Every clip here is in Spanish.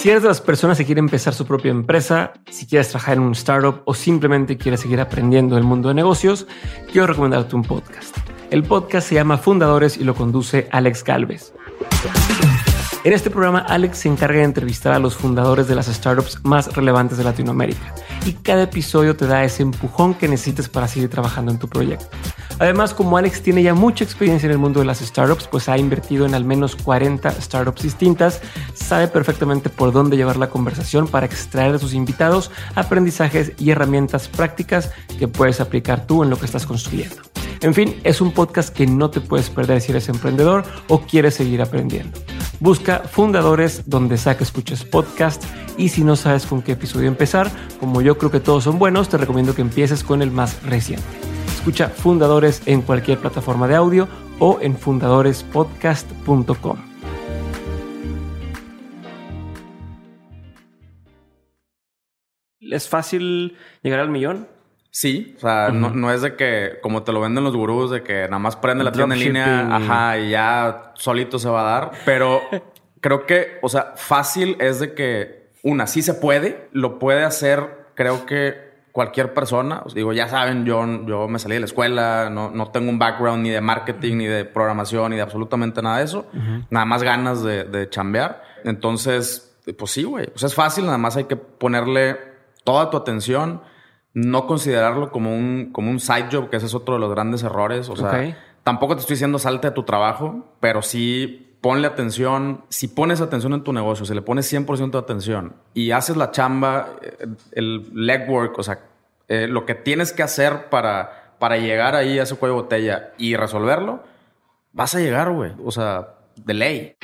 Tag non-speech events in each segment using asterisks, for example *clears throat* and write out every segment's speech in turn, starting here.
Si eres de las personas que quieren empezar su propia empresa, si quieres trabajar en un startup o simplemente quieres seguir aprendiendo el mundo de negocios, quiero recomendarte un podcast. El podcast se llama Fundadores y lo conduce Alex Galvez. En este programa, Alex se encarga de entrevistar a los fundadores de las startups más relevantes de Latinoamérica y cada episodio te da ese empujón que necesites para seguir trabajando en tu proyecto. Además, como Alex tiene ya mucha experiencia en el mundo de las startups, pues ha invertido en al menos 40 startups distintas, sabe perfectamente por dónde llevar la conversación para extraer de sus invitados aprendizajes y herramientas prácticas que puedes aplicar tú en lo que estás construyendo. En fin, es un podcast que no te puedes perder si eres emprendedor o quieres seguir aprendiendo. Busca fundadores donde sea que escuches podcast y si no sabes con qué episodio empezar, como yo creo que todos son buenos, te recomiendo que empieces con el más reciente. Escucha Fundadores en cualquier plataforma de audio o en fundadorespodcast.com. ¿Es fácil llegar al millón? Sí, o sea, no, no, es de que, como te lo venden los gurús, de que nada más prende la tienda en línea, ajá, y ya solito se va a dar. Pero *laughs* creo que, o sea, fácil es de que, una, sí se puede, lo puede hacer, creo que cualquier persona. Os digo, ya saben, yo, yo me salí de la escuela, no, no tengo un background ni de marketing, ni de programación, ni de absolutamente nada de eso. Nada más ganas de, de chambear. Entonces, pues sí, güey. O sea, es fácil, nada más hay que ponerle toda tu atención no considerarlo como un, como un side job, que ese es otro de los grandes errores. O sea, tampoco te estoy diciendo salte a tu trabajo, pero sí ponle atención. Si pones atención en tu negocio, si le pones 100% de atención y haces la chamba, eh, el legwork, o sea, eh, lo que tienes que hacer para, para llegar ahí a ese cuello de botella y resolverlo, vas a llegar, güey. O sea, de ley.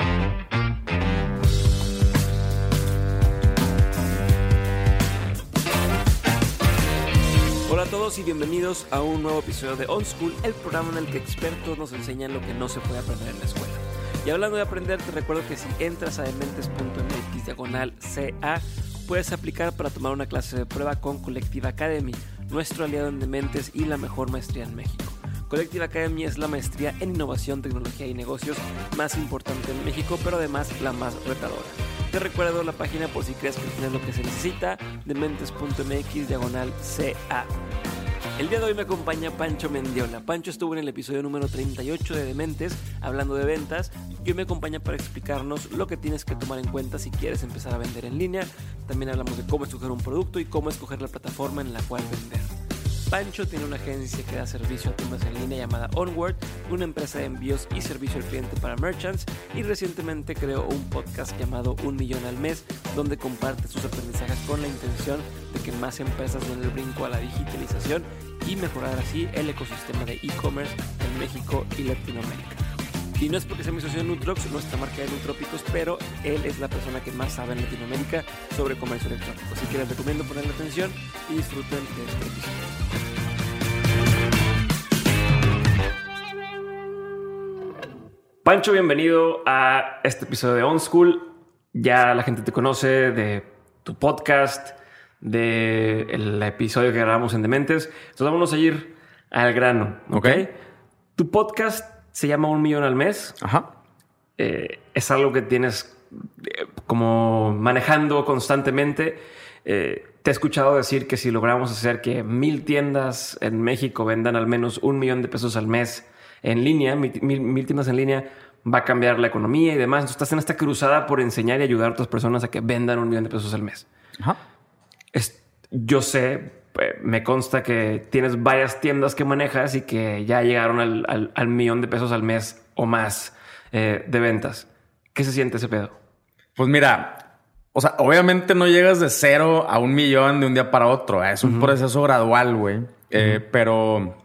Hola a todos y bienvenidos a un nuevo episodio de On School, el programa en el que expertos nos enseñan lo que no se puede aprender en la escuela. Y hablando de aprender, te recuerdo que si entras a dementes.mx diagonal CA, puedes aplicar para tomar una clase de prueba con Collective Academy, nuestro aliado en Dementes y la mejor maestría en México. Collective Academy es la maestría en innovación, tecnología y negocios más importante en México, pero además la más retadora. Te recuerdo la página por si crees que tienes lo que se necesita, dementes.mx diagonal CA. El día de hoy me acompaña Pancho Mendiola. Pancho estuvo en el episodio número 38 de Dementes hablando de ventas y hoy me acompaña para explicarnos lo que tienes que tomar en cuenta si quieres empezar a vender en línea. También hablamos de cómo escoger un producto y cómo escoger la plataforma en la cual vender. Pancho tiene una agencia que da servicio a tiendas en línea llamada Onward, una empresa de envíos y servicio al cliente para merchants y recientemente creó un podcast llamado Un Millón al Mes donde comparte sus aprendizajes con la intención de que más empresas den el brinco a la digitalización y mejorar así el ecosistema de e-commerce en México y Latinoamérica. Y no es porque sea mi socio de Nutrox, nuestra marca de Nutrópicos, pero él es la persona que más sabe en Latinoamérica sobre comercio electrónico. Así que les recomiendo ponerle atención y disfruten de este episodio. Pancho, bienvenido a este episodio de On School. Ya la gente te conoce de tu podcast, del episodio que grabamos en Dementes. Entonces vamos a ir al grano, ¿ok? Tu podcast se llama Un Millón al Mes. Ajá. Eh, es algo que tienes eh, como manejando constantemente. Eh, te he escuchado decir que si logramos hacer que mil tiendas en México vendan al menos un millón de pesos al mes en línea, mil, mil, tiendas en línea, va a cambiar la economía y demás. Entonces, estás en esta cruzada por enseñar y ayudar a otras personas a que vendan un millón de pesos al mes. Ajá. Es, yo sé, me consta que tienes varias tiendas que manejas y que ya llegaron al, al, millón de pesos al mes o más eh, de ventas. ¿Qué se siente ese pedo? Pues mira, o sea, obviamente no llegas de cero a un millón de un día para otro. Es un proceso gradual, güey. Eh, pero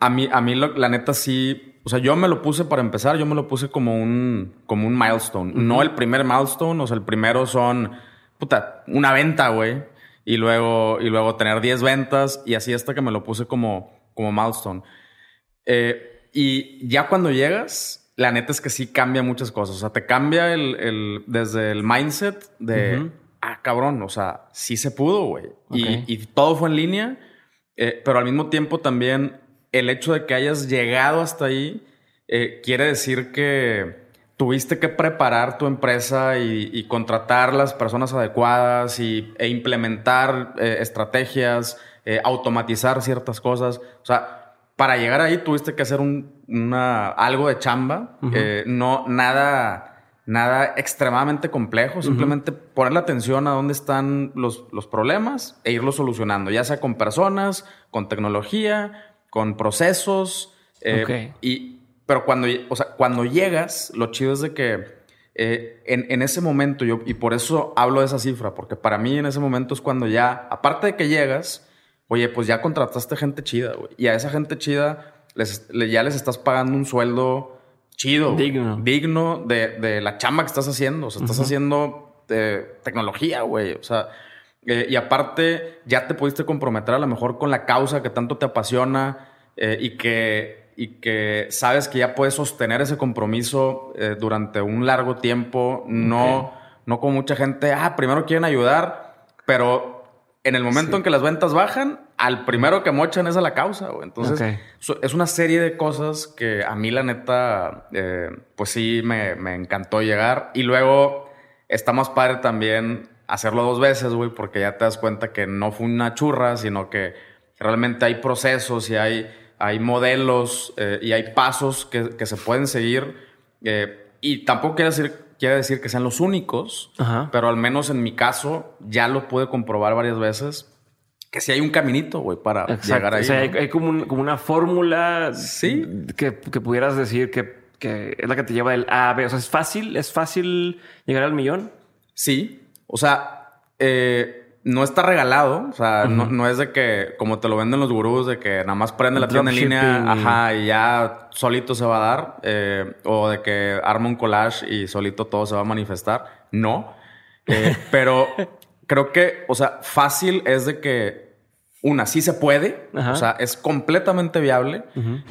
a mí, a mí la neta sí, o sea, yo me lo puse para empezar, yo me lo puse como un, como un milestone. No el primer milestone, o sea, el primero son, puta, una venta, güey. Y luego, y luego tener 10 ventas y así hasta que me lo puse como, como milestone. Eh, y ya cuando llegas, la neta es que sí cambia muchas cosas. O sea, te cambia el, el desde el mindset de, ah, cabrón, o sea, sí se pudo, güey. Y, y, todo fue en línea, eh, pero al mismo tiempo también el hecho de que hayas llegado hasta ahí eh, quiere decir que tuviste que preparar tu empresa y, contratar las personas adecuadas y, e implementar eh, estrategias, eh, automatizar ciertas cosas. O sea, para llegar ahí tuviste que hacer un, una, algo de chamba, eh, no nada, nada extremadamente complejo, simplemente poner la atención a dónde están los, los problemas e irlos solucionando, ya sea con personas, con tecnología, con procesos. Y pero cuando, o sea, cuando llegas, lo chido es de que eh, en, ese momento, yo, y por eso hablo de esa cifra, porque para mí en ese momento es cuando ya, aparte de que llegas, oye, pues ya contrataste gente chida, güey. Y a esa gente chida les, ya les estás pagando un sueldo chido. Digno. Digno de, la chamba que estás haciendo. O sea, estás haciendo eh, tecnología, güey. O sea, eh, y aparte ya te pudiste comprometer a lo mejor con la causa que tanto te apasiona y que y que sabes que ya puedes sostener ese compromiso eh, durante un largo tiempo, no, no como mucha gente, ah, primero quieren ayudar, pero en el momento en que las ventas bajan, al primero que mochan es a la causa, Entonces, es una serie de cosas que a mí la neta, eh, pues sí, me, me, encantó llegar. Y luego está más padre también hacerlo dos veces, güey, porque ya te das cuenta que no fue una churra, sino que realmente hay procesos y hay hay modelos eh, y hay pasos que, se pueden seguir. Eh, y tampoco quiere decir, quiere decir que sean los únicos, pero al menos en mi caso ya lo pude comprobar varias veces. Que si hay un caminito, güey, para llegar ahí. O sea, hay, como, una fórmula ¿Sí? que, pudieras decir que, que, es la que te lleva del A a B. O sea, ¿es fácil? ¿Es fácil llegar al millón? Sí. O sea, eh, no está regalado. O sea, no, es de que, como te lo venden los gurús, de que nada más prende la tienda en línea, ajá, y ya solito se va a dar. Eh, o de que arma un collage y solito todo se va a manifestar. No. Eh, *laughs* pero creo que, o sea, fácil es de que, una, sí se puede. O sea, es completamente viable.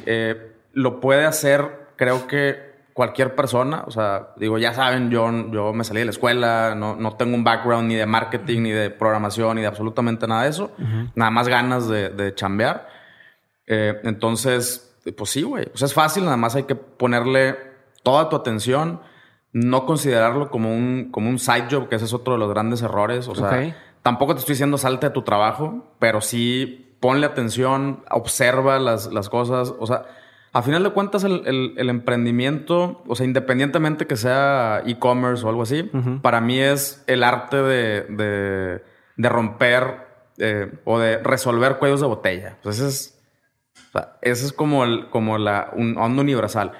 Eh, lo puede hacer, creo que cualquier persona. O sea, digo, ya saben, yo, yo me salí de la escuela, no, no tengo un background ni de marketing, ni de programación, ni de absolutamente nada de eso. Nada más ganas de, de chambear. Eh, entonces, pues sí, güey. Pues es fácil, nada más hay que ponerle toda tu atención, no considerarlo como un, como un side job, que ese es otro de los grandes errores. O sea, tampoco te estoy diciendo salte de tu trabajo, pero sí ponle atención, observa las, las cosas. O sea, a final de cuentas, el, emprendimiento, o sea, independientemente que sea e-commerce o algo así, para mí es el arte de, romper eh, o de resolver cuellos de botella. Pues ese es, ese es como, el, como la, un onda universal.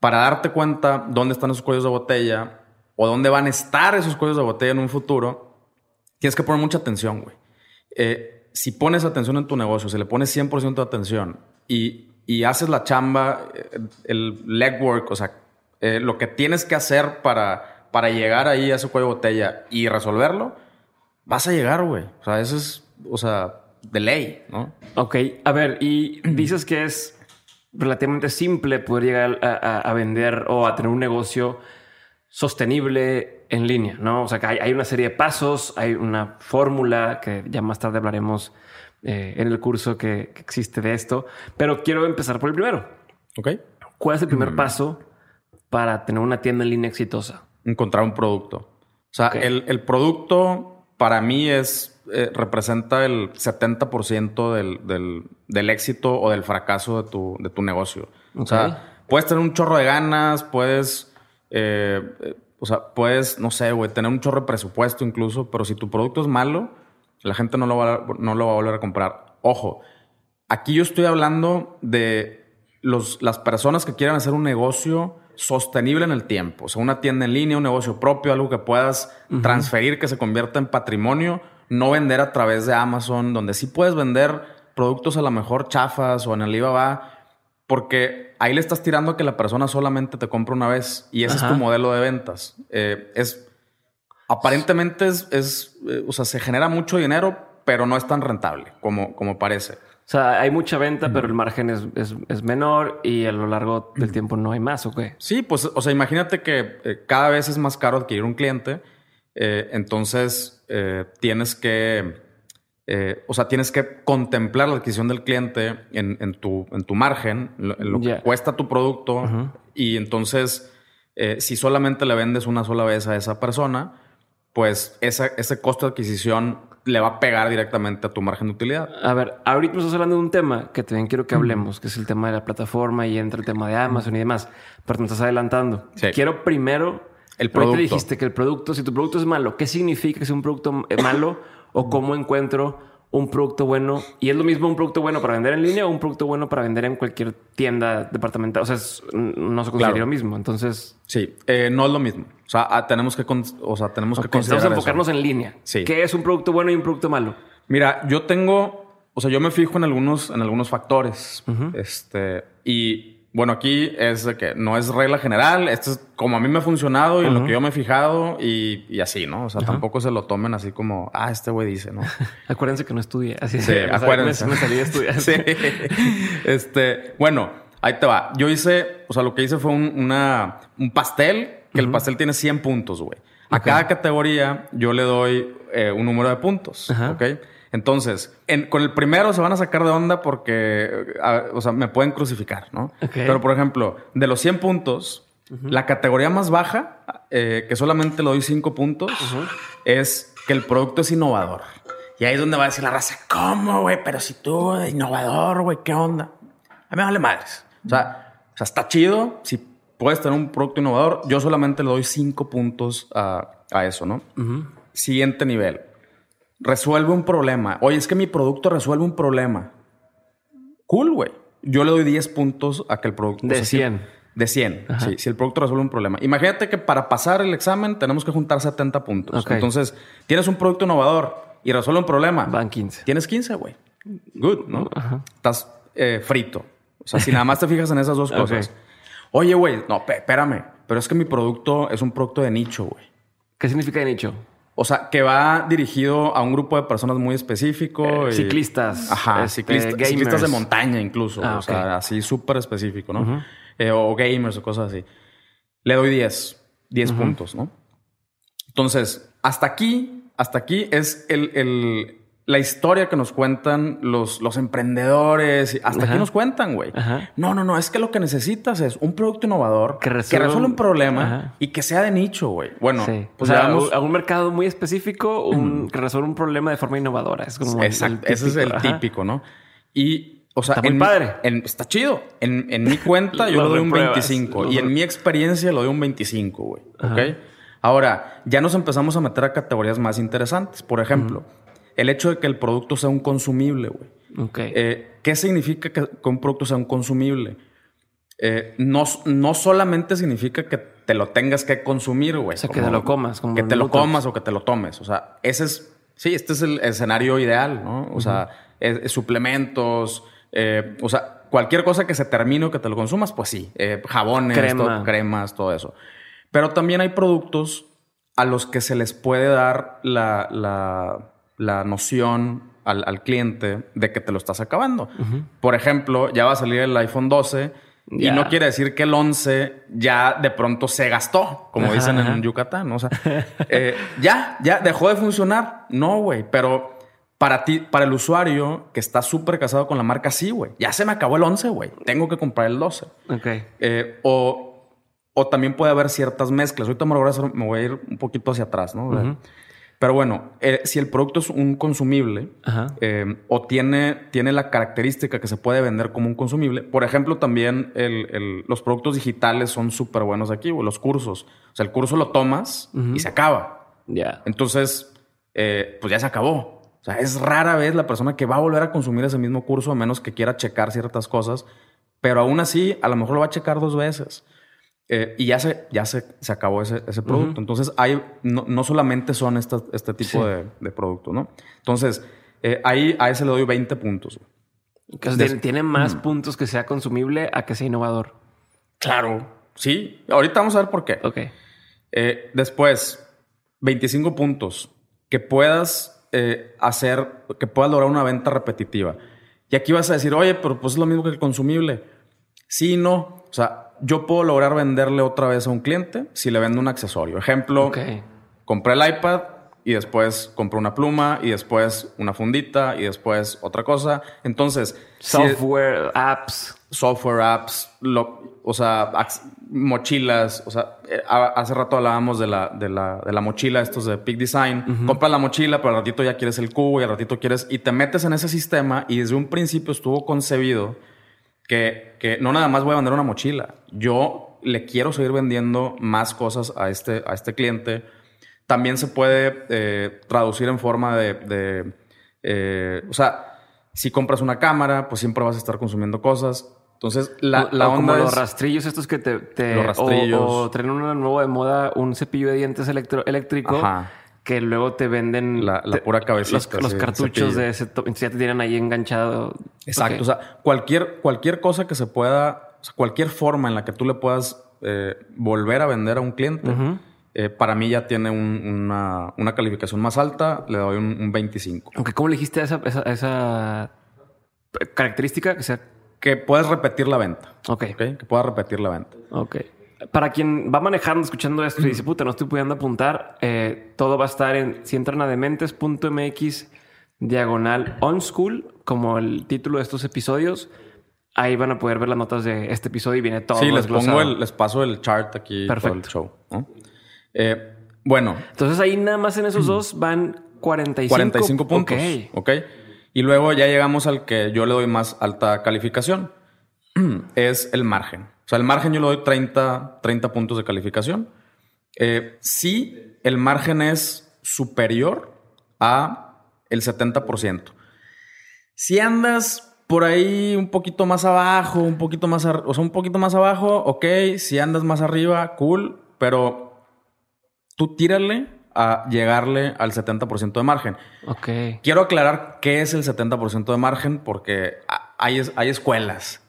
Para darte cuenta dónde están esos cuellos de botella o dónde van a estar esos cuellos de botella en un futuro, tienes que poner mucha atención, güey. Eh, si pones atención en tu negocio, si le pones 100% de atención y y haces la chamba, eh, el legwork, o sea, eh, lo que tienes que hacer para, para llegar ahí a ese cuello de botella y resolverlo, vas a llegar, güey. O sea, eso es, o sea, de ley, ¿no? Ok, a ver, y *clears throat* dices que es relativamente simple poder llegar a, vender o a tener un negocio sostenible en línea, ¿no? O sea, que hay, hay una serie de pasos, hay una fórmula que ya más tarde hablaremos eh, en el curso que, existe de esto, pero quiero empezar por el primero. Ok. ¿Cuál es el primer mm. paso para tener una tienda en línea exitosa? Encontrar un producto. O sea, el, producto para mí es eh, representa el 70% del, del, éxito o del fracaso de tu, de tu negocio. O sea, puedes tener un chorro de ganas, puedes, eh, o sea, puedes, no sé, güey, tener un chorro de presupuesto incluso, pero si tu producto es malo, la gente no lo va a, no lo va a volver a comprar. Ojo, aquí yo estoy hablando de los, las personas que quieran hacer un negocio sostenible en el tiempo. O sea, una tienda en línea, un negocio propio, algo que puedas transferir, que se convierta en patrimonio, no vender a través de Amazon, donde sí puedes vender productos a lo mejor chafas o en Alibaba, porque ahí le estás tirando a que la persona solamente te compra una vez y ese es tu modelo de ventas. Eh, es aparentemente es, eh, o sea, se genera mucho dinero, pero no es tan rentable como, como parece. O sea, hay mucha venta, pero el margen es, menor y a lo largo del tiempo no hay más, ¿o qué? Sí, pues, o sea, imagínate que eh, cada vez es más caro adquirir un cliente, eh, entonces tienes que, o sea, tienes que contemplar la adquisición del cliente en, tu, en tu margen, en lo, que cuesta tu producto y entonces si solamente le vendes una sola vez a esa persona, pues ese costo de adquisición le va a pegar directamente a tu margen de utilidad. A ver, ahorita nos estás hablando de un tema que también quiero que hablemos, que es el tema de la plataforma y entra el tema de Amazon y demás, pero te estás adelantando. Quiero primero... El producto. dijiste que el producto, si tu producto es malo, ¿qué significa que es un producto malo *coughs* o cómo encuentro un producto bueno y es lo mismo un producto bueno para vender en línea o un producto bueno para vender en cualquier tienda departamental. O sea, no se considera lo mismo. Entonces, sí, eh, no es lo mismo. O sea, ah, tenemos que, o sea, tenemos que considerar Tenemos enfocarnos en línea. Sí. ¿Qué es un producto bueno y un producto malo? Mira, yo tengo, o sea, yo me fijo en algunos, en algunos factores. Este y bueno, aquí es de que no es regla general, esto es como a mí me ha funcionado y lo que yo me he fijado y, así, ¿no? O sea, tampoco se lo tomen así como, ah, este güey dice, ¿no? *laughs* acuérdense que no estudié, así Sí, *laughs* acuérdense. me, salí a estudiar. *laughs* sí. Este, bueno, ahí te va. Yo hice, o sea, lo que hice fue un, una, un pastel, que el pastel tiene 100 puntos, güey. A cada categoría yo le doy eh, un número de puntos, ¿ok? Entonces, con el primero se van a sacar de onda porque, o sea, me pueden crucificar, ¿no? Pero, por ejemplo, de los 100 puntos, la categoría más baja, eh, que solamente le doy 5 puntos, es que el producto es innovador. Y ahí es donde va a decir la raza, ¿cómo, güey? Pero si tú, innovador, güey, ¿qué onda? A mí me vale madres. O sea, o sea, está chido. Si puedes tener un producto innovador, yo solamente le doy 5 puntos a, eso, ¿no? Siguiente nivel resuelve un problema. Oye, es que mi producto resuelve un problema. Cool, güey. Yo le doy 10 puntos a que el producto... De 100. de 100, sí. Si el producto resuelve un problema. Imagínate que para pasar el examen tenemos que juntar 70 puntos. Entonces, tienes un producto innovador y resuelve un problema. Van 15. Tienes 15, güey. Good, ¿no? Estás eh, frito. O sea, si nada más te fijas en esas dos *laughs* cosas. Oye, güey, no, espérame. Pero es que mi producto es un producto de nicho, güey. ¿Qué significa de nicho? O sea, que va dirigido a un grupo de personas muy específico. Eh, ciclistas. Ajá, este, ciclistas, de montaña incluso. Ah, o sea, así súper específico, ¿no? Eh, o gamers o cosas así. Le doy 10. 10 puntos, ¿no? Entonces, hasta aquí, hasta aquí es el, la historia que nos cuentan los, los emprendedores, hasta aquí nos cuentan, güey. No, no, no, es que lo que necesitas es un producto innovador que resuelva, un problema y que sea de nicho, güey. Bueno, pues o sea, a un mercado muy específico un, que resuelva un problema de forma innovadora. Es como Exacto, ese es el típico, ¿no? Y, o sea, está muy padre. está chido. En, en mi cuenta *laughs* yo lo doy un 25 y en mi experiencia lo doy un 25, güey. ¿Ok? Ahora, ya nos empezamos a meter a categorías más interesantes. Por ejemplo, el hecho de que el producto sea un consumible, güey. Eh, ¿Qué significa que, un producto sea un consumible? Eh, no, no solamente significa que te lo tengas que consumir, güey. O sea, que te lo comas. que te lo comas o que te lo tomes. O sea, ese es, sí, este es el escenario ideal, ¿no? O sea, suplementos, eh, o sea, cualquier cosa que se termine o que te lo consumas, pues sí. jabones, cremas, todo eso. Pero también hay productos a los que se les puede dar la la noción al, cliente de que te lo estás acabando. Por ejemplo, ya va a salir el iPhone 12 y no quiere decir que el 11 ya de pronto se gastó, como dicen en Yucatán. O sea, *laughs* eh, ya, ya dejó de funcionar. No, güey, pero para ti, para el usuario que está súper casado con la marca, sí, güey. Ya se me acabó el 11, güey. Tengo que comprar el 12. Ok. Eh, o, o también puede haber ciertas mezclas. Ahorita me voy a, ir un poquito hacia atrás, ¿no? Pero bueno, eh, si el producto es un consumible eh, o tiene, tiene la característica que se puede vender como un consumible, por ejemplo, también los productos digitales son súper buenos aquí, o los cursos. O sea, el curso lo tomas y se acaba. Ya. Entonces, eh, pues ya se acabó. O sea, es rara vez la persona que va a volver a consumir ese mismo curso a menos que quiera checar ciertas cosas, pero aún así, a lo mejor lo va a checar dos veces. Eh, y ya se, ya se, se acabó ese, ese producto. Entonces, hay, no, no, solamente son este tipo de, de productos, ¿no? Entonces, eh, ahí a ese le doy 20 puntos. tiene más puntos que sea consumible a que sea innovador. Claro, sí. Ahorita vamos a ver por qué. Ok. Eh, después, 25 puntos. Que puedas hacer, que puedas lograr una venta repetitiva. Y aquí vas a decir, oye, pero pues es lo mismo que el consumible. Sí, no. O sea, yo puedo lograr venderle otra vez a un cliente si le vendo un accesorio. Ejemplo, compré el iPad, y después compro una pluma y después una fundita y después otra cosa. Entonces, software, apps, software, apps, o sea, mochilas, o sea, eh, hace rato hablábamos de la, de la, de la mochila, estos de Peak Design. Compras la mochila, pero al ratito ya quieres el cubo y al ratito quieres, y te metes en ese sistema y desde un principio estuvo concebido que, que no nada más voy a vender una mochila. Yo le quiero seguir vendiendo más cosas a este, a este cliente también se puede eh, traducir en forma de, eh, o sea, si compras una cámara, pues siempre vas a estar consumiendo cosas. Entonces, la, la onda como los rastrillos estos que te... los rastrillos. O, traen una nueva de moda, un cepillo de dientes eléctrico. Que luego te venden... La, pura cabecita. Los, cartuchos de ese... Ya te tienen ahí enganchado. Exacto. O sea, cualquier, cualquier cosa que se pueda... O sea, cualquier forma en la que tú le puedas eh, volver a vender a un cliente... Eh, para mí ya tiene una, calificación más alta, le doy un, 25. Aunque, ¿cómo le dijiste esa, esa, característica? Que sea... Que puedes repetir la venta. Ok. Que puedas repetir la venta. Ok. Para quien va manejando, escuchando esto y dice, puta, no estoy pudiendo apuntar, eh, todo va a estar en, si entran a dementes.mx diagonal on school, como el título de estos episodios. Ahí van a poder ver las notas de este episodio y viene todo. Sí, les pongo el, les paso el chart aquí Perfecto. el show. Eh, bueno. Entonces ahí nada más en esos *clears throat* dos van 45, 45 puntos. Ok. Y luego ya llegamos al que yo le doy más alta calificación. *clears throat* es el margen. Sea, el margen yo le doy 30, 30 puntos de calificación. Eh, si el margen es superior a el 70%. Si andas por ahí un poquito más abajo, un poquito más, o sea, un poquito más abajo, ok. Si andas más arriba, cool. Pero tú tírale a llegarle al 70% de margen. Ok. Quiero aclarar qué es el 70% de margen porque hay, hay escuelas.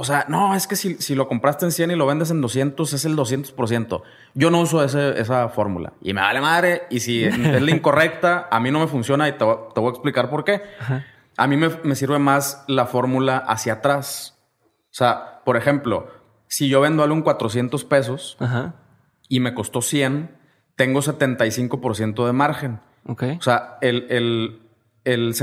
O sea, no, es que si, lo compraste en 100 y lo vendes en 200, es el 200%. Yo no uso esa fórmula. Y me vale madre. Y si *laughs* es la incorrecta, a mí no me funciona y te, voy a explicar por qué. A mí me, me sirve más la fórmula hacia atrás. O sea, por ejemplo, si yo vendo algo en 400 pesos... Ajá y me costó 100, tengo 75% de margen. Ok. O sea, el, el, el,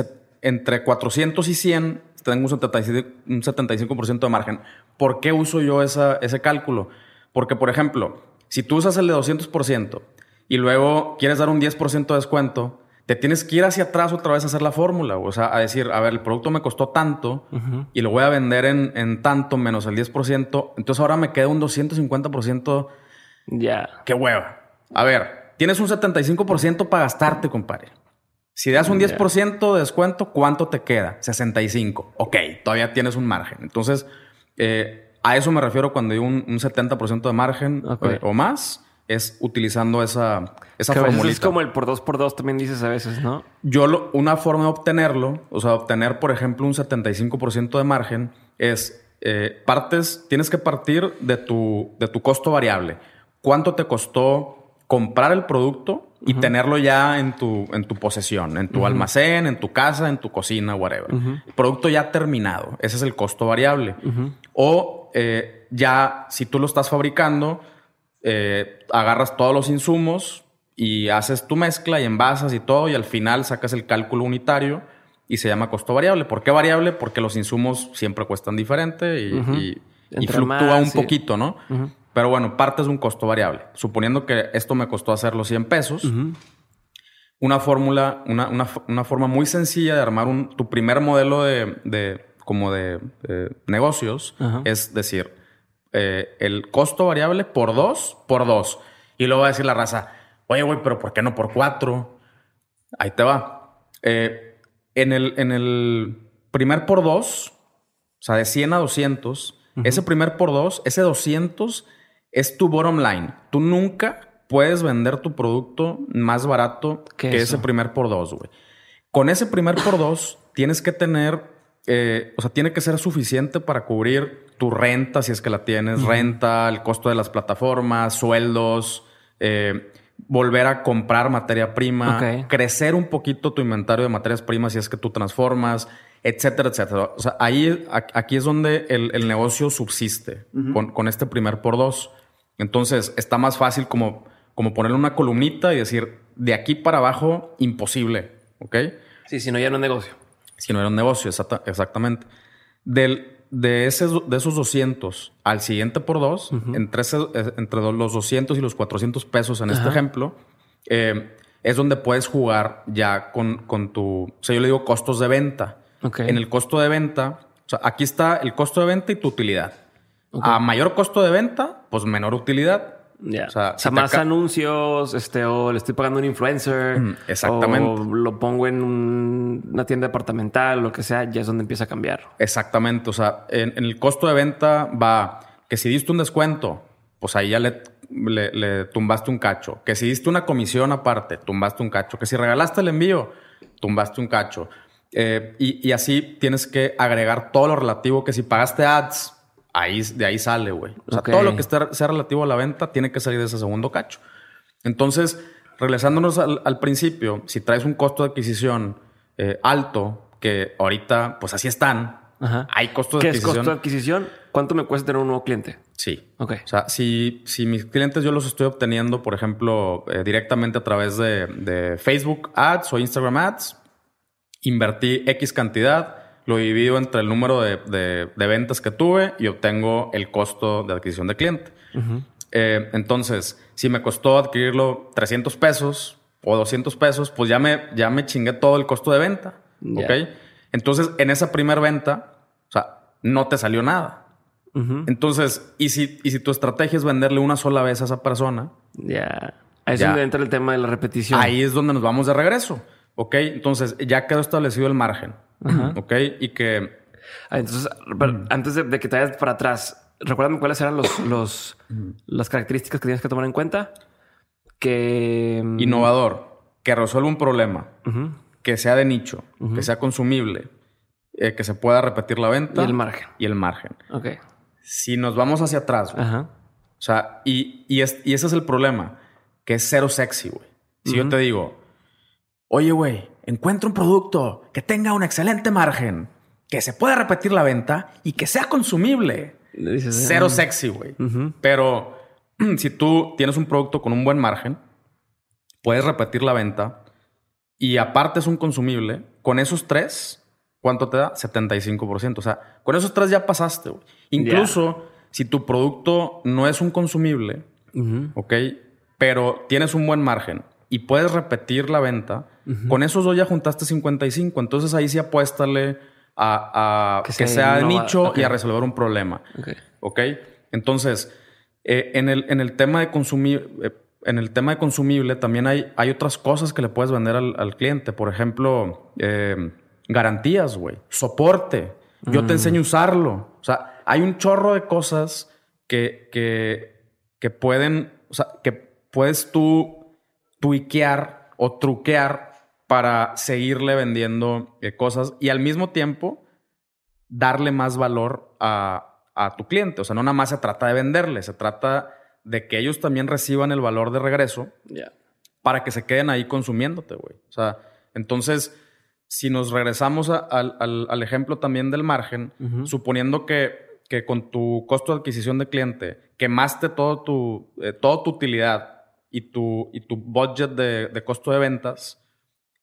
entre 400 y 100 tengo un 75%, de margen. ¿Por qué uso yo esa, ese cálculo? Porque, por ejemplo, si tú usas el de 200% y luego quieres dar un 10% de descuento, te tienes que ir hacia atrás otra vez a hacer la fórmula. O sea, a decir, a ver, el producto me costó tanto y lo voy a vender en, en tanto menos el 10%. Entonces ahora me queda un 250% ya. Qué hueva. A ver, tienes un 75% para gastarte, compadre. Si das un 10% de descuento, ¿cuánto te queda? 65. Ok, todavía tienes un margen. Entonces, eh, a eso me refiero cuando digo un, 70% de margen eh, o más. Es utilizando esa, esa Es como el por dos por dos también dices a veces, ¿no? Yo, una forma de obtenerlo, o sea, obtener, por ejemplo, un 75% de margen es eh, partes, tienes que partir de tu, de tu costo variable cuánto te costó comprar el producto y tenerlo ya en tu, en tu posesión, en tu almacén, en tu casa, en tu cocina, whatever. Producto ya terminado. Ese es el costo variable. O eh, ya, si tú lo estás fabricando, eh, agarras todos los insumos y haces tu mezcla y envasas y todo, y al final sacas el cálculo unitario y se llama costo variable. ¿Por qué variable? Porque los insumos siempre cuestan diferente y, fluctúa un poquito, ¿no? Pero bueno, parte es un costo variable. Suponiendo que esto me costó hacerlo 100 pesos, una fórmula, una, forma muy sencilla de armar un, tu primer modelo de, como de, negocios es decir, eh, el costo variable por dos, por dos. Y luego va a decir la raza, oye, güey, pero ¿por qué no por cuatro? Ahí te va. Eh, en, el, en el primer por dos, o sea, de 100 a 200, ese primer por dos, ese 200 es tu bottom line. Tú nunca puedes vender tu producto más barato que ese primer por dos, güey. Con ese primer por dos tienes que tener, eh, o sea, tiene que ser suficiente para cubrir tu renta, si es que la tienes, renta, el costo de las plataformas, sueldos, eh, volver a comprar materia prima, crecer un poquito tu inventario de materias primas si es que tú transformas, etcétera, etcétera. O sea, ahí, aquí es donde el, negocio subsiste con, con, este primer por dos. Entonces está más fácil como como ponerle una columnita y decir, de aquí para abajo, imposible, ¿ok? Sí, si no, ya no es negocio. Si no era un negocio, exactamente. Del, de, ese, de esos 200 al siguiente por dos, entre, eh, entre los 200 y los 400 pesos en este ejemplo, eh, es donde puedes jugar ya con, con tu, o sea, yo le digo costos de venta. En el costo de venta, o sea, aquí está el costo de venta y tu utilidad. A mayor costo de venta, pues menor utilidad. O sea, más anuncios, este, o le estoy pagando a un influencer. exactamente. O lo pongo en una tienda departamental, lo que sea, ya es donde empieza a cambiar. Exactamente. O sea, en, el costo de venta va que si diste un descuento, pues ahí ya le, le, tumbaste un cacho. Que si diste una comisión aparte, tumbaste un cacho. Que si regalaste el envío, tumbaste un cacho. Eh, y, y así tienes que agregar todo lo relativo que si pagaste ads, ahí, de ahí sale, güey. O sea, todo lo que esté, sea relativo a la venta tiene que salir de ese segundo cacho. Entonces, regresándonos al, principio, si traes un costo de adquisición eh, alto, que ahorita, pues así están, hay costos de adquisición. ¿Qué es costo de adquisición? ¿Cuánto me cuesta tener un nuevo cliente? Sí. Ok. O sea, si, si mis clientes yo los estoy obteniendo, por ejemplo, eh, directamente a través de, de Facebook Ads o Instagram Ads, invertí X cantidad lo divido entre el número de, ventas que tuve y obtengo el costo de adquisición de cliente. Eh, entonces, si me costó adquirirlo 300 pesos o 200 pesos, pues ya me, ya me chingué todo el costo de venta. ¿Ok? Entonces, en esa primera venta, o sea, no te salió nada. Entonces, y si, y si tu estrategia es venderle una sola vez a esa persona. Ya. Ahí es donde entra el tema de la repetición. Ahí es donde nos vamos de regreso. ¿Ok? Entonces, ya quedó establecido el margen. ¿Ok? Y que... Ah, entonces, antes de, que te vayas para atrás, recuérdame cuáles eran los, *coughs* los, las características que tienes que tomar en cuenta. Que... Mm, Innovador, que resuelva un problema, que sea de nicho, que sea consumible, eh, que se pueda repetir la venta. Y el margen. Y el margen. Ok. Si nos vamos hacia atrás, o sea, y, y, ese es el problema, que es cero sexy, güey. Si yo te digo, oye, güey, encuentra un producto que tenga un excelente margen, que se pueda repetir la venta y que sea consumible. Cero ah". sexy, güey. Pero *clears throat* si tú tienes un producto con un buen margen, puedes repetir la venta y aparte es un consumible, con esos tres, ¿cuánto te da? 75%. O sea, con esos tres ya pasaste. Güey. Incluso si tu producto no es un consumible, ¿ok? Pero tienes un buen margen y puedes repetir la venta, con esos dos ya juntaste 55. Entonces ahí sí apuéstale a, que, sea, nicho y a resolver un problema. Ok. Entonces, eh, en, el, en, el, tema de consumir, eh, en el tema de consumible también hay, hay otras cosas que le puedes vender al, cliente. Por ejemplo, eh, garantías, güey. Soporte. Yo te mm. enseño a usarlo. O sea, hay un chorro de cosas que, que, que pueden, o sea, que puedes tú tuiquear o truquear para seguirle vendiendo eh, cosas y al mismo tiempo darle más valor a, tu cliente. O sea, no nada más se trata de venderle, se trata de que ellos también reciban el valor de regreso para que se queden ahí consumiéndote, güey. O sea, entonces, si nos regresamos al, ejemplo también del margen, suponiendo que, que, con tu costo de adquisición de cliente quemaste todo tu, eh, toda tu utilidad y tu, y tu budget de, de costo de ventas,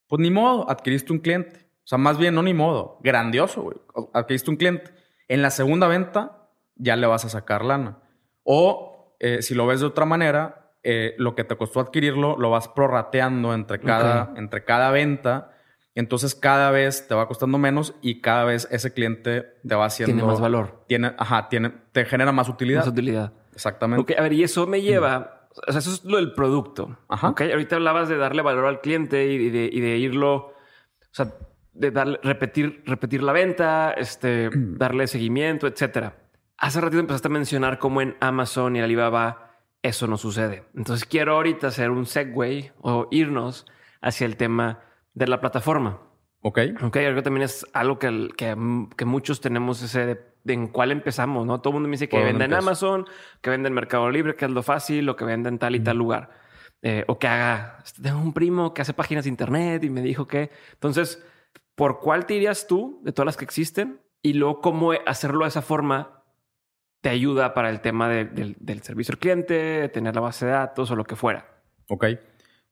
pues ni modo, adquiriste un cliente. O sea, más bien, no ni modo. Grandioso, güey. Adquiriste un cliente. En la segunda venta ya le vas a sacar lana. O eh, si lo ves de otra manera, eh, lo que te costó adquirirlo lo vas prorrateando entre cada, entre cada venta. Entonces cada vez te va costando menos y cada vez ese cliente te va haciendo... Tiene más valor. Tiene, ajá, tiene, te genera más utilidad. Más utilidad. Exactamente. Ok, a ver, y eso me lleva o sea, eso es lo del producto. Ajá. ¿okay? Ahorita hablabas de darle valor al cliente y de, y de irlo, o sea, de darle, repetir, repetir la venta, este, *clears throat* darle seguimiento, etcétera. Hace ratito empezaste a mencionar cómo en Amazon y Alibaba eso no sucede. Entonces quiero ahorita hacer un segue o irnos hacia el tema de la plataforma. Ok. Ok, creo que también es algo que, que, que muchos tenemos ese de en cuál empezamos, ¿no? Todo el mundo me dice que vende en Amazon, que vende en Mercado Libre, que es lo fácil, o que vende en tal y tal lugar. Eh, o que haga, tengo un primo que hace páginas de internet y me dijo que... Entonces, ¿por cuál te irías tú de todas las que existen? Y luego, ¿cómo hacerlo de esa forma te ayuda para el tema del servicio al cliente, de tener la base de datos o lo que fuera? Ok.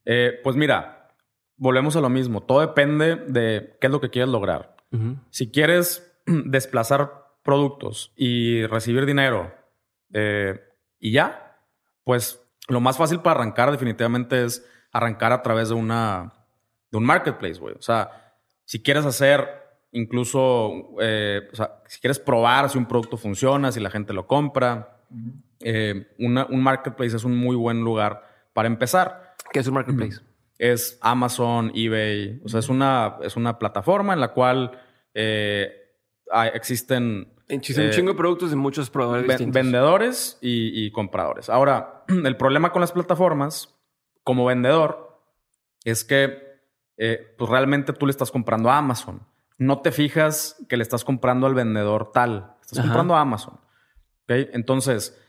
Eh, pues mira, volvemos a lo mismo. Todo depende de qué es lo que quieres lograr. Si quieres *clears throat* desplazar productos y recibir dinero eh, y ya, pues lo más fácil para arrancar definitivamente es arrancar a través de una de un marketplace, güey. O sea, si quieres hacer incluso, eh, o sea, si quieres probar si un producto funciona, si la gente lo compra, un marketplace es un muy buen lugar para empezar. ¿Qué es un marketplace? Es Amazon, eBay. O sea, es una, es una plataforma en la cual eh, existen. Existen un eh, chingo de productos de muchos proveedores distintos. Vendedores y, compradores. Ahora, *clears throat* el problema con las plataformas, como vendedor, es que eh, pues realmente tú le estás comprando a Amazon. No te fijas que le estás comprando al vendedor tal. Estás comprando a Amazon. Entonces,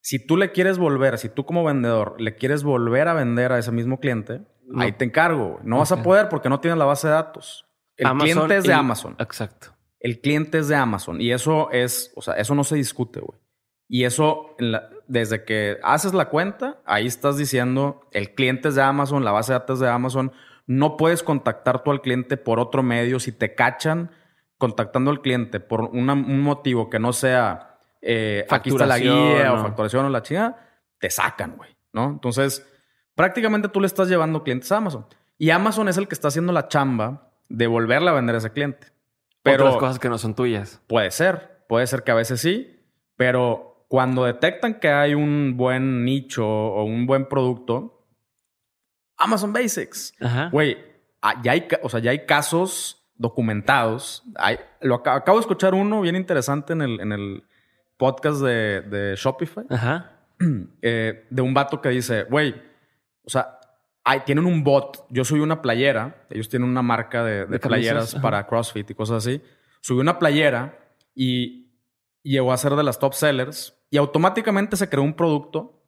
si tú le quieres volver, si tú como vendedor le quieres volver a vender a ese mismo cliente, ahí te encargo. No vas a poder porque no tienes la base de datos. El cliente es de Amazon. Exacto. El cliente es de Amazon. Y eso es, o sea, eso no se discute, güey. Y eso, desde que haces la cuenta, ahí estás diciendo, el cliente es de Amazon, la base de datos es de Amazon. No puedes contactar tú al cliente por otro medio. Si te cachan contactando al cliente por un motivo que no sea eh, aquí está la guía o facturación o la chingada, te sacan, güey, ¿no? Entonces, prácticamente tú le estás llevando clientes a Amazon. Y Amazon es el que está haciendo la chamba de volverle a vender a ese cliente. Pero Otras cosas que no son tuyas. Puede ser, puede ser que a veces sí, pero cuando detectan que hay un buen nicho o un buen producto, Amazon Basics, güey, ah, ya hay, o sea, ya hay casos documentados. Hay, lo acabo de escuchar uno bien interesante en el, en el podcast de, Shopify. Ajá. *clears throat* Eh, de un vato que dice, güey, o sea, hay, tienen un bot. Yo subí una playera. Ellos tienen una marca de, playeras para CrossFit y cosas así. Subí una playera y llegó a ser de las top sellers. Y automáticamente se creó un producto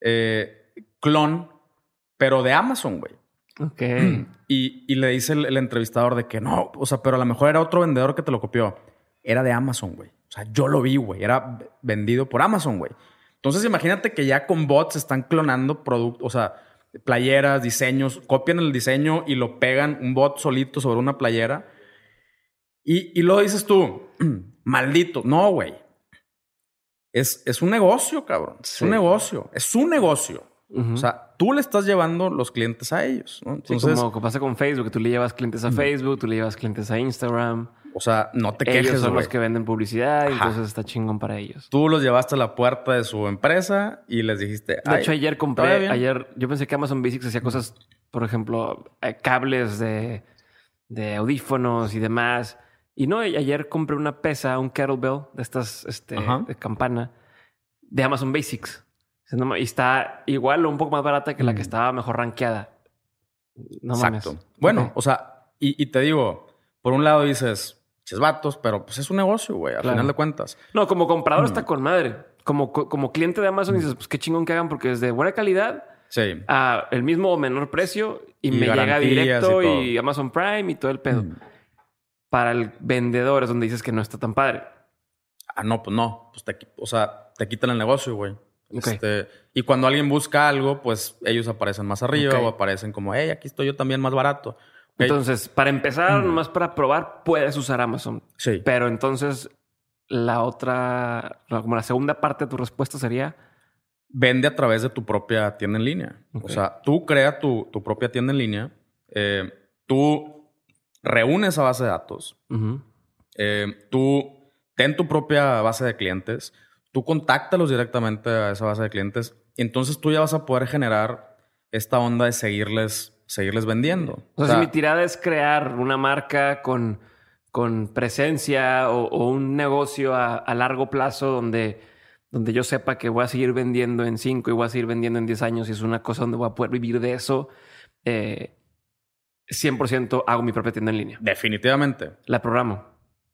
eh, clon, pero de Amazon, güey. Ok. *clears throat* Y, y le dice el, el, entrevistador de que no, o sea, pero a lo mejor era otro vendedor que te lo copió. Era de Amazon, güey. O sea, yo lo vi, güey. Era vendido por Amazon, güey. Entonces, imagínate que ya con bots están clonando productos, o sea, playeras, diseños, copian el diseño y lo pegan un bot solito sobre una playera. Y, y luego dices tú, *clears throat* maldito. No, güey. Es, es, un negocio, cabrón. Es un negocio. Es un negocio. O sea, tú le estás llevando los clientes a ellos. ¿no? Entonces, como pasa con Facebook, tú le llevas clientes a Facebook, tú le llevas clientes a Instagram. O sea, no te quejes, Ellos son los que venden publicidad, y entonces está chingón para ellos. Tú los llevaste a la puerta de su empresa y les dijiste... De hecho, ayer compré... Ayer... Yo pensé que Amazon Basics hacía cosas, por ejemplo, eh, cables de, de audífonos y demás. Y no, ayer compré una pesa, un kettlebell de estas este, de campana de Amazon Basics. Y está igual o un poco más barata que la que mm. estaba mejor rankeada. No Exacto. Bueno, o sea, y, y, te digo, por un lado dices, vatos, pero pues es un negocio, güey, al final de cuentas. No, como comprador está con madre. Como, como cliente de Amazon dices, pues qué chingón que hagan porque es de buena calidad. Sí. A el mismo o menor precio y, me llega directo y, Amazon Prime y todo el pedo. Para el vendedor es donde dices que no está tan padre. Ah, no, pues no. Pues te, o sea, te quitan el negocio, güey. Este, y cuando alguien busca algo, pues ellos aparecen más arriba o aparecen como, hey, aquí estoy yo también más barato. Entonces, para empezar, mm. nomás para probar, puedes usar Amazon. Sí. Pero entonces, la otra, como la segunda parte de tu respuesta sería... Vende a través de tu propia tienda en línea. O sea, tú crea tu, propia tienda en línea. Eh, tú reúnes esa base de datos. Eh, tú ten tu propia base de clientes. Tú contáctalos directamente a esa base de clientes. Y entonces tú ya vas a poder generar esta onda de seguirles seguirles vendiendo. O sea, si mi tirada es crear una marca con, con presencia o, un negocio a, largo plazo donde, donde yo sepa que voy a seguir vendiendo en 5 y voy a seguir vendiendo en 10 años y es una cosa donde voy a poder vivir de eso, eh, 100% hago mi propia tienda en línea. Definitivamente. ¿La programo?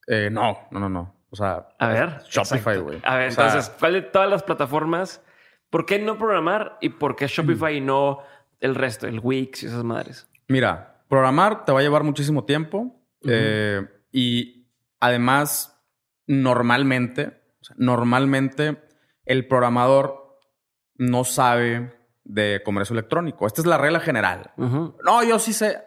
Eh, no, no, no, no. O sea, a ver, Shopify, güey. A ver, entonces, ¿cuál de todas las plataformas? ¿Por qué no programar y por qué Shopify y no el resto, el Wix y esas madres? Mira, programar te va a llevar muchísimo tiempo eh, y además, normalmente, normalmente el programador no sabe de comercio electrónico. Esta es la regla general. No, yo sí sé.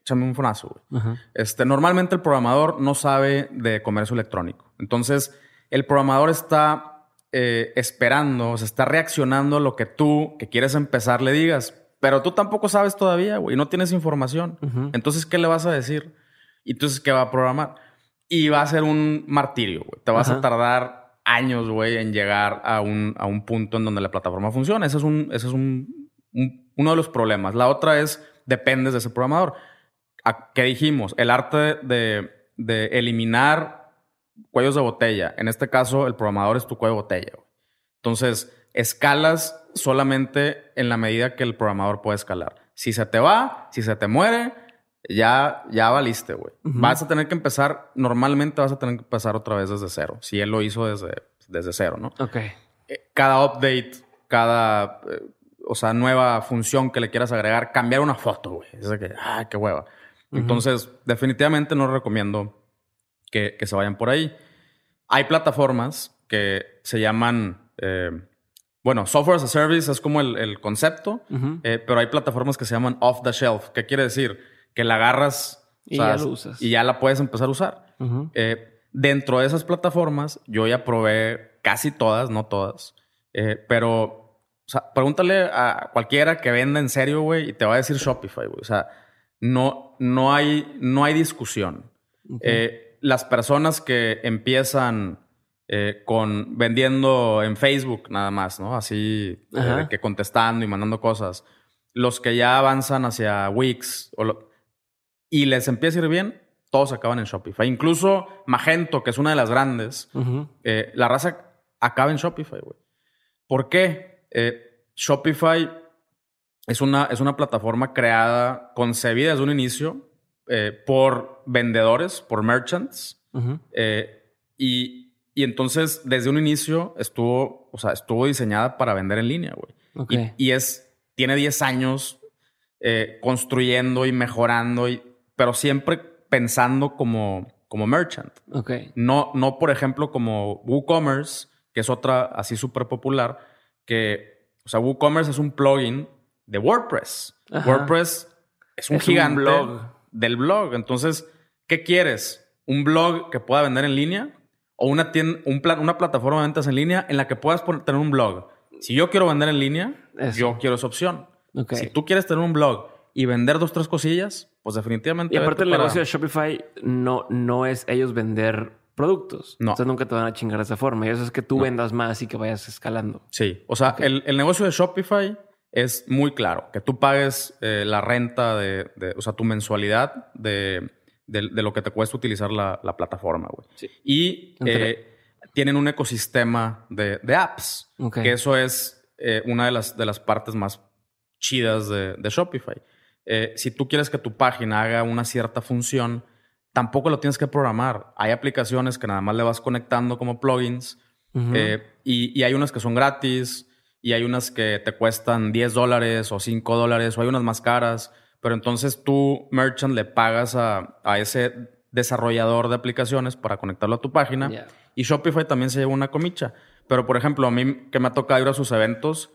Échame un fonazo, güey. Este, normalmente el programador no sabe de comercio electrónico. Entonces, el programador está eh, esperando, o sea, está reaccionando a lo que tú, que quieres empezar, le digas. Pero tú tampoco sabes todavía, güey. No tienes información. Entonces, ¿qué le vas a decir? Y entonces, ¿qué va a programar? Y va a ser un martirio, güey. Te vas a tardar años, güey, en llegar a un, a un punto en donde la plataforma funcione. Ese es, un, ese es un, uno de los problemas. La otra es, dependes de ese programador. ¿Qué dijimos? El arte de, de, eliminar cuellos de botella. En este caso, el programador es tu cuello de botella. Entonces, escalas solamente en la medida que el programador puede escalar. Si se te va, si se te muere, ya, ya valiste, güey. Vas a tener que empezar, normalmente vas a tener que empezar otra vez desde cero. Si él lo hizo desde, desde cero, ¿no? Ok. Eh, cada update, cada, eh, o sea, nueva función que le quieras agregar, cambiar una foto, güey. Es de que, ah, qué hueva. Entonces, definitivamente no recomiendo que, se vayan por ahí. Hay plataformas que se llaman, eh, bueno, software as a service es como el, concepto, pero hay plataformas que se llaman off the shelf. ¿Qué quiere decir? que la agarras y ya lo usas. Y ya la puedes empezar a usar. Eh, dentro de esas plataformas, yo ya probé casi todas, no todas. Eh, pero, o sea, pregúntale a cualquiera que venda en serio, güey, y te va a decir Shopify, güey. O sea, no, no, hay, no hay discusión. Eh, las personas que empiezan con vendiendo en Facebook nada más, ¿no? Así que contestando y mandando cosas. Los que ya avanzan hacia Wix o lo, y les empieza a ir bien, todos acaban en Shopify. Incluso Magento, que es una de las grandes, eh, la raza acaba en Shopify, güey. ¿Por qué? Eh, Shopify es una, es una plataforma creada, concebida desde un inicio eh, por vendedores, por merchants. y, y, entonces, desde un inicio, estuvo, o sea, estuvo diseñada para vender en línea, güey. Y, y, es, tiene 10 años construyendo y mejorando y pero siempre pensando como, como merchant. Ok. No, no, por ejemplo, como WooCommerce, que es otra así súper popular, que, o sea, WooCommerce es un plugin de WordPress. WordPress es un gigante del blog. Entonces, ¿qué quieres? ¿Un blog que pueda vender en línea? ¿O una, tienda, un plan, una plataforma de ventas en línea en la que puedas tener un blog? Si yo quiero vender en línea, yo quiero esa opción. Si tú quieres tener un blog y vender dos, tres cosillas, pues definitivamente. Y aparte el negocio de Shopify no, no es ellos vender productos. No. Entonces nunca te van a chingar de esa forma. Y eso es que tú vendas más y que vayas escalando. Sí. O sea, el, negocio de Shopify es muy claro. Que tú pagues eh, la renta de, o sea, tu mensualidad de, lo que te cuesta utilizar la, plataforma, güey. Sí. Y eh, tienen un ecosistema de, apps. Que eso es eh, una de las, de las partes más chidas de Shopify. Si tú quieres que tu página haga una cierta función, tampoco lo tienes que programar. Hay aplicaciones que nada más le vas conectando como plugins eh, y, hay unas que son gratis y hay unas que te cuestan 10 dólares o 5 dólares o hay unas más caras. Pero entonces tú, merchant, le pagas a, ese desarrollador de aplicaciones para conectarlo a tu página. Y Shopify también se lleva una comicha. Pero, por ejemplo, a mí que me ha tocado ir a sus eventos,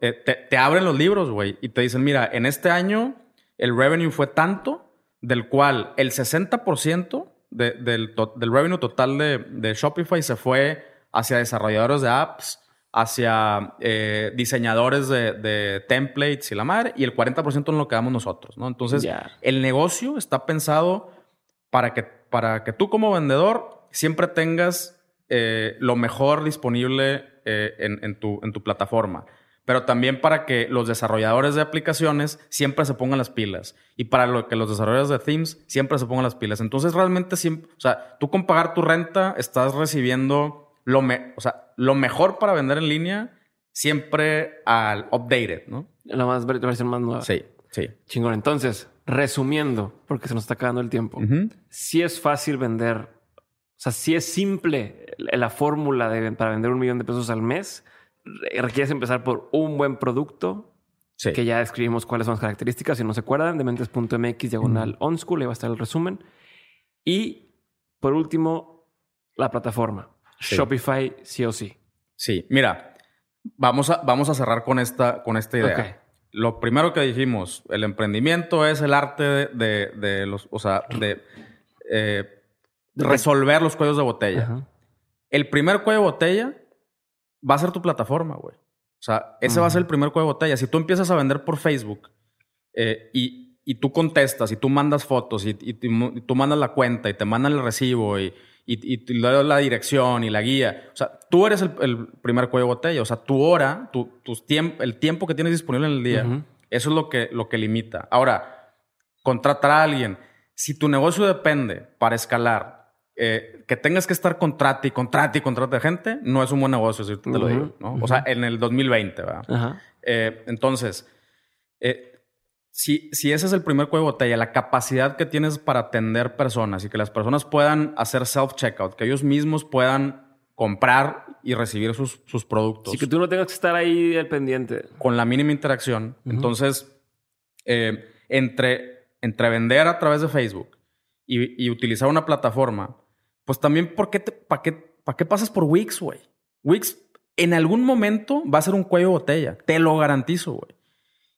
eh, te, abren los libros, güey, y te dicen, mira, en este año el revenue fue tanto, del cual el 60% del, del, revenue total de, Shopify se fue hacia desarrolladores de apps, hacia eh, diseñadores de, templates y la madre, y el 40% en lo que damos nosotros, ¿no? Entonces, el negocio está pensado para que, para que tú como vendedor siempre tengas eh, lo mejor disponible en, tu, en tu plataforma pero también para que los desarrolladores de aplicaciones siempre se pongan las pilas y para lo que los desarrolladores de themes siempre se pongan las pilas. Entonces realmente siempre, o sea, tú con pagar tu renta estás recibiendo lo, o sea, lo mejor para vender en línea siempre al updated, ¿no? La más versión más nueva. Sí, sí. Chingón. Entonces, resumiendo, porque se nos está acabando el tiempo, si es fácil vender, o sea, si es simple la fórmula de, para vender un millón de pesos al mes requieres empezar por un buen producto. Que ya describimos cuáles son las características. Si no se acuerdan, de mentes.mx diagonal on school, ahí va a estar el resumen. Y por último, la plataforma. Shopify sí o sí. Sí, mira, vamos a, vamos a cerrar con esta, con esta idea. Lo primero que dijimos, el emprendimiento es el arte de, los, o sea, de eh, resolver los cuellos de botella. El primer cuello de botella va a ser tu plataforma, güey. O sea, ese va a ser el primer cuello de botella. Si tú empiezas a vender por Facebook eh, y, y, tú contestas y tú mandas fotos y, tú mandas la cuenta y te mandan el recibo y, y, la dirección y la guía. O sea, tú eres el, primer cuello de botella. O sea, tu hora, tu, tus el tiempo que tienes disponible en el día, eso es lo que, lo que limita. Ahora, contratar a alguien. Si tu negocio depende para escalar, eh, que tengas que estar contrate y contrate y contrate gente, no es un buen negocio, si te lo digo. ¿no? O sea, en el 2020, ¿verdad? Eh, entonces, eh, si, si ese es el primer cuello de botella, la capacidad que tienes para atender personas y que las personas puedan hacer self-checkout, que ellos mismos puedan comprar y recibir sus, sus productos. Y que tú no tengas que estar ahí al pendiente. Con la mínima interacción. Entonces, eh, entre, entre vender a través de Facebook y, y utilizar una plataforma, pues también, ¿por qué ¿para qué, pa qué pasas por Wix, güey? Wix en algún momento va a ser un cuello de botella. Te lo garantizo, güey.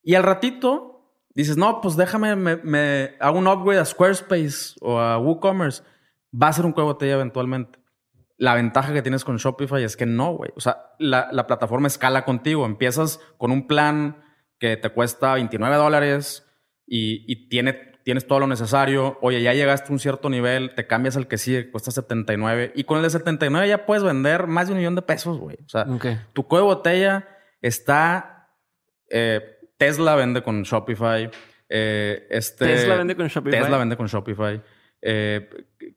Y al ratito dices, no, pues déjame, me, hago un upgrade a Squarespace o a WooCommerce. Va a ser un cuello de botella eventualmente. La ventaja que tienes con Shopify es que no, güey. O sea, la, plataforma escala contigo. Empiezas con un plan que te cuesta 29 dólares y, tiene, tienes todo lo necesario. Oye, ya llegaste a un cierto nivel, te cambias al que sigue, cuesta 79. Y con el de 79 ya puedes vender más de un millón de pesos, güey. O sea, tu cuello de botella está eh, Tesla vende con Shopify. Eh, este, Tesla vende con Shopify. Tesla vende con Shopify. Eh,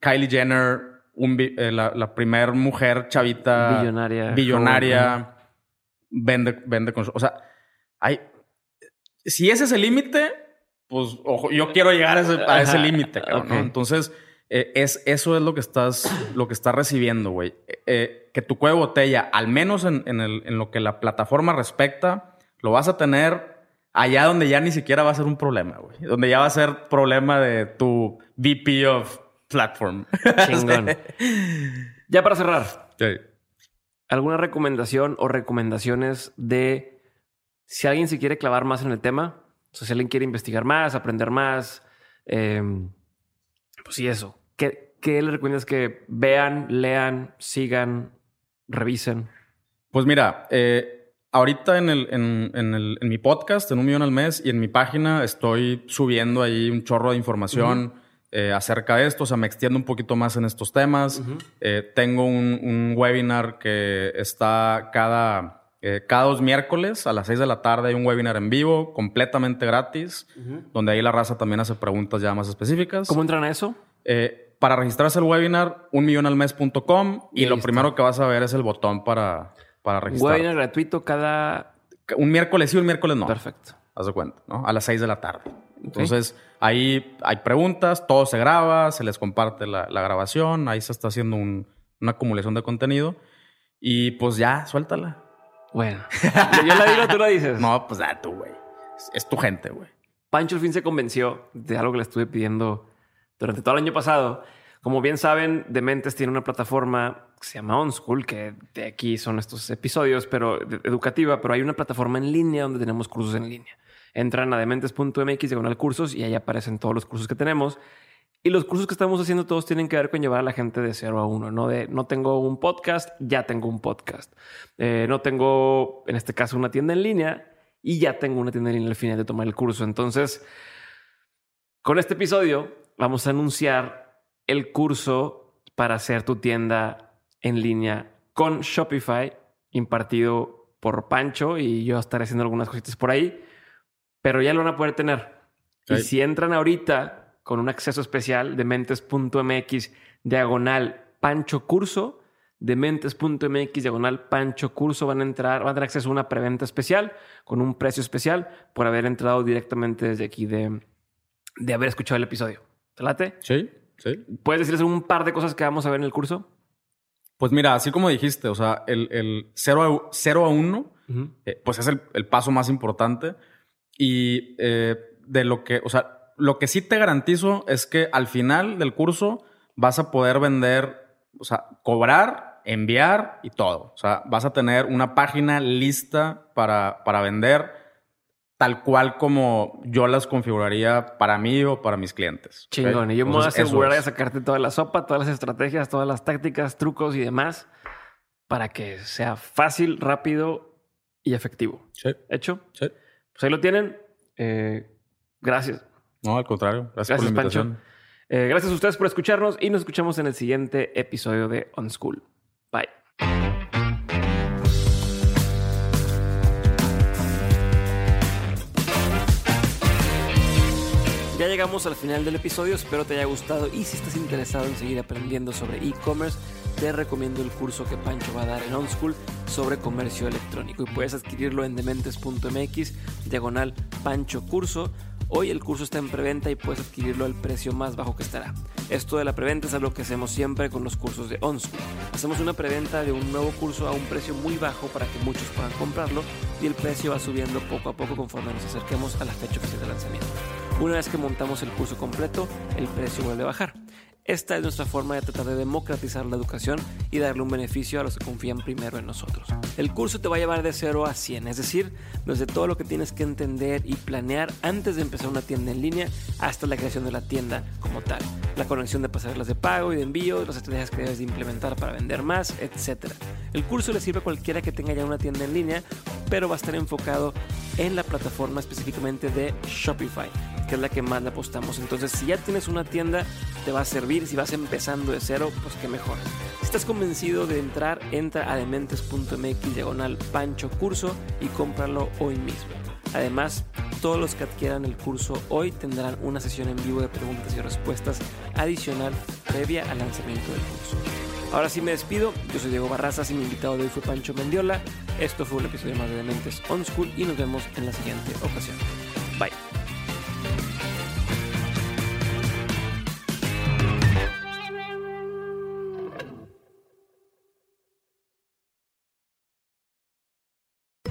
Kylie Jenner, eh, la, la primer mujer chavita. Billonaria. Billonaria. Vende, vende con. O sea, hay. Si ese es el límite, pues ojo, yo quiero llegar a ese, límite, Entonces, es, eso es lo que estás, lo que estás recibiendo, güey. que tu cuello de botella, al menos en, el, en lo que la plataforma respecta, lo vas a tener allá donde ya ni siquiera va a ser un problema, güey. Donde ya va a ser problema de tu VP of Platform. Chingón. *laughs* ya para cerrar. ¿Alguna recomendación o recomendaciones de si alguien se quiere clavar más en el tema? O sea, si alguien quiere investigar más, aprender más. Em, pues sí, eso. ¿Qué, ¿Qué le recomiendas que vean, lean, sigan, revisen? Pues mira, eh, ahorita en, el, en, en, el, en, mi podcast, en un millón al mes, y en mi página estoy subiendo ahí un chorro de información eh, acerca de esto. O sea, me extiendo un poquito más en estos temas. Eh, tengo un, un, webinar que está cada, eh, cada dos miércoles a las seis de la tarde. Hay un webinar en vivo, completamente gratis, donde ahí la raza también hace preguntas ya más específicas. ¿Cómo entran a eso? para registrarse al webinar, unmillonalmes.com y, y lo primero que vas a ver es el botón para para registrar. Webinar gratuito cada... Un miércoles sí, un miércoles no. Perfecto. Haz de cuenta, ¿no? A las 6 de la tarde. Entonces, ahí hay preguntas, todo se graba, se les comparte la, grabación, ahí se está haciendo una acumulación de contenido. Y pues ya, suéltala. Bueno. Yo la digo, tú la dices. *laughs* No, pues ya tú, güey. Es, tu gente, güey. Pancho al fin se convenció de algo que le estuve pidiendo durante todo el año pasado. Como bien saben, Dementes tiene una plataforma que se llama OnSchool, que de aquí son estos episodios, pero educativa, pero hay una plataforma en línea donde tenemos cursos en línea. Entran a dementes.mx, diagonal cursos, y ahí aparecen todos los cursos que tenemos. Y los cursos que estamos haciendo todos tienen que ver con llevar a la gente de cero a uno, no de no tengo un podcast, ya tengo un podcast. Eh, no tengo, en este caso, una tienda en línea y ya tengo una tienda en línea al final de tomar el curso. Entonces, con este episodio vamos a anunciar el curso para hacer tu tienda en línea con Shopify, impartido por Pancho y yo estaré haciendo algunas cositas por ahí, pero ya lo van a poder tener. Y si entran ahorita con un acceso especial de mentes.mx diagonal Pancho Curso, de mentes.mx diagonal Pancho Curso van a entrar, van a tener acceso a una preventa especial con un precio especial por haber entrado directamente desde aquí de, de haber escuchado el episodio. ¿Te late? Sí, sí. ¿Puedes decirles un par de cosas que vamos a ver en el curso? Pues mira, así como dijiste, o sea, el, el 0 a 1, eh, pues es el, paso más importante. Y eh, de lo que, o sea, lo que sí te garantizo es que al final del curso vas a poder vender, o sea, cobrar enviar y todo. O sea, vas a tener una página lista para, para vender tal cual como yo las configuraría para mí o para mis clientes. Chingón. Y yo me voy a asegurar de sacarte toda la sopa, todas las estrategias, todas las tácticas, trucos y demás para que sea fácil, rápido y efectivo. Sí. ¿Hecho? Sí. Pues ahí lo tienen. Eh, gracias. No, al contrario. Gracias, por la invitación. Eh, gracias a ustedes por escucharnos y nos escuchamos en el siguiente episodio de On School. Bye. Llegamos al final del episodio, espero te haya gustado y si estás interesado en seguir aprendiendo sobre e-commerce, te recomiendo el curso que Pancho va a dar en OnSchool sobre comercio electrónico y puedes adquirirlo en dementes.mx, diagonal Pancho Curso. Hoy el curso está en preventa y puedes adquirirlo al precio más bajo que estará. Esto de la preventa es algo que hacemos siempre con los cursos de OnSchool. Hacemos una preventa de un nuevo curso a un precio muy bajo para que muchos puedan comprarlo y el precio va subiendo poco a poco conforme nos acerquemos a la fecha oficial de lanzamiento. Una vez que montamos el curso completo, el precio vuelve a bajar. Esta es nuestra forma de tratar de democratizar la educación y darle un beneficio a los que confían primero en nosotros. El curso te va a llevar de 0 a 100, es decir, desde todo lo que tienes que entender y planear antes de empezar una tienda en línea hasta la creación de la tienda como tal, la conexión de pasarelas de pago y de envío, las estrategias que debes de implementar para vender más, etc. El curso le sirve a cualquiera que tenga ya una tienda en línea, pero va a estar enfocado en la plataforma específicamente de Shopify que es la que más le apostamos. Entonces, si ya tienes una tienda, te va a servir. Si vas empezando de cero, pues qué mejor. Si estás convencido de entrar, entra a dementes.mx diagonal pancho curso y cómpralo hoy mismo. Además, todos los que adquieran el curso hoy tendrán una sesión en vivo de preguntas y respuestas adicional previa al lanzamiento del curso. Ahora sí me despido, yo soy Diego Barrazas y mi invitado de hoy fue Pancho Mendiola. Esto fue un episodio más de Dementes On School y nos vemos en la siguiente ocasión. Bye.